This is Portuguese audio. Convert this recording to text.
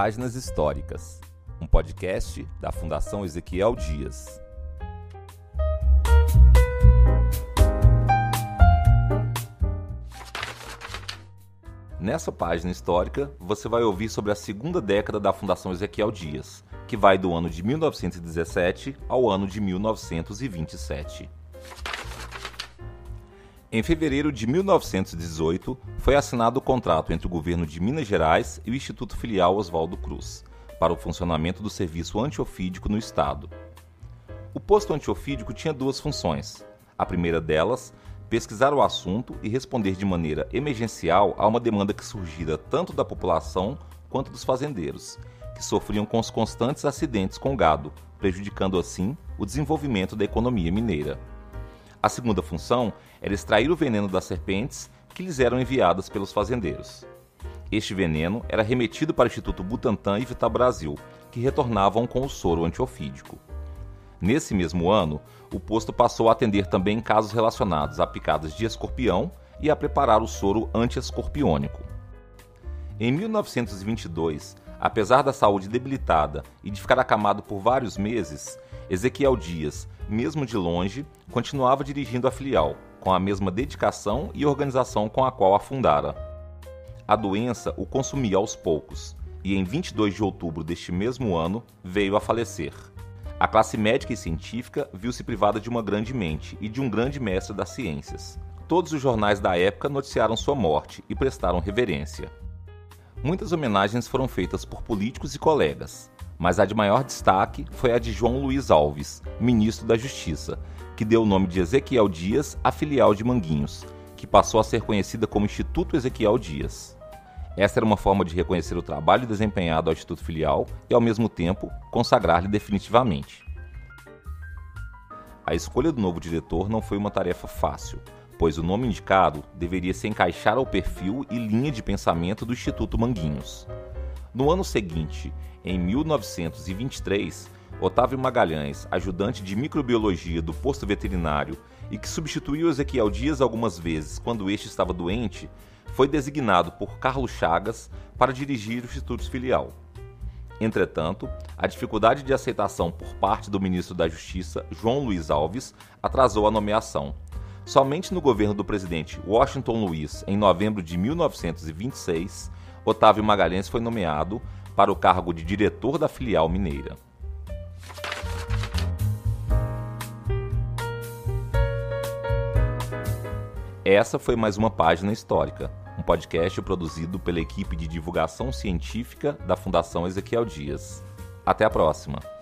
Páginas Históricas, um podcast da Fundação Ezequiel Dias. Nessa página histórica, você vai ouvir sobre a segunda década da Fundação Ezequiel Dias, que vai do ano de 1917 ao ano de 1927. Em fevereiro de 1918, foi assinado o contrato entre o governo de Minas Gerais e o Instituto Filial Oswaldo Cruz para o funcionamento do serviço antiofídico no estado. O posto antiofídico tinha duas funções. A primeira delas, pesquisar o assunto e responder de maneira emergencial a uma demanda que surgira tanto da população quanto dos fazendeiros, que sofriam com os constantes acidentes com gado, prejudicando assim o desenvolvimento da economia mineira. A segunda função era extrair o veneno das serpentes que lhes eram enviadas pelos fazendeiros. Este veneno era remetido para o Instituto Butantan e Vital Brasil, que retornavam com o soro antiofídico. Nesse mesmo ano, o posto passou a atender também casos relacionados a picadas de escorpião e a preparar o soro antiescorpiônico. Em 1922, apesar da saúde debilitada e de ficar acamado por vários meses, Ezequiel Dias, mesmo de longe, continuava dirigindo a filial, com a mesma dedicação e organização com a qual a fundara. A doença o consumia aos poucos, e em 22 de outubro deste mesmo ano veio a falecer. A classe médica e científica viu-se privada de uma grande mente e de um grande mestre das ciências. Todos os jornais da época noticiaram sua morte e prestaram reverência. Muitas homenagens foram feitas por políticos e colegas, mas a de maior destaque foi a de João Luiz Alves, ministro da Justiça, que deu o nome de Ezequiel Dias à filial de Manguinhos, que passou a ser conhecida como Instituto Ezequiel Dias. Essa era uma forma de reconhecer o trabalho desempenhado ao Instituto Filial e, ao mesmo tempo, consagrar-lhe definitivamente. A escolha do novo diretor não foi uma tarefa fácil, pois o nome indicado deveria se encaixar ao perfil e linha de pensamento do Instituto Manguinhos. No ano seguinte, em 1923, Otávio Magalhães, ajudante de microbiologia do posto veterinário e que substituiu Ezequiel Dias algumas vezes quando este estava doente, foi designado por Carlos Chagas para dirigir o Instituto Filial. Entretanto, a dificuldade de aceitação por parte do ministro da Justiça, João Luiz Alves, atrasou a nomeação, Somente no governo do presidente Washington Luiz, em novembro de 1926, Otávio Magalhães foi nomeado para o cargo de diretor da filial mineira. Essa foi mais uma página histórica, um podcast produzido pela equipe de divulgação científica da Fundação Ezequiel Dias. Até a próxima!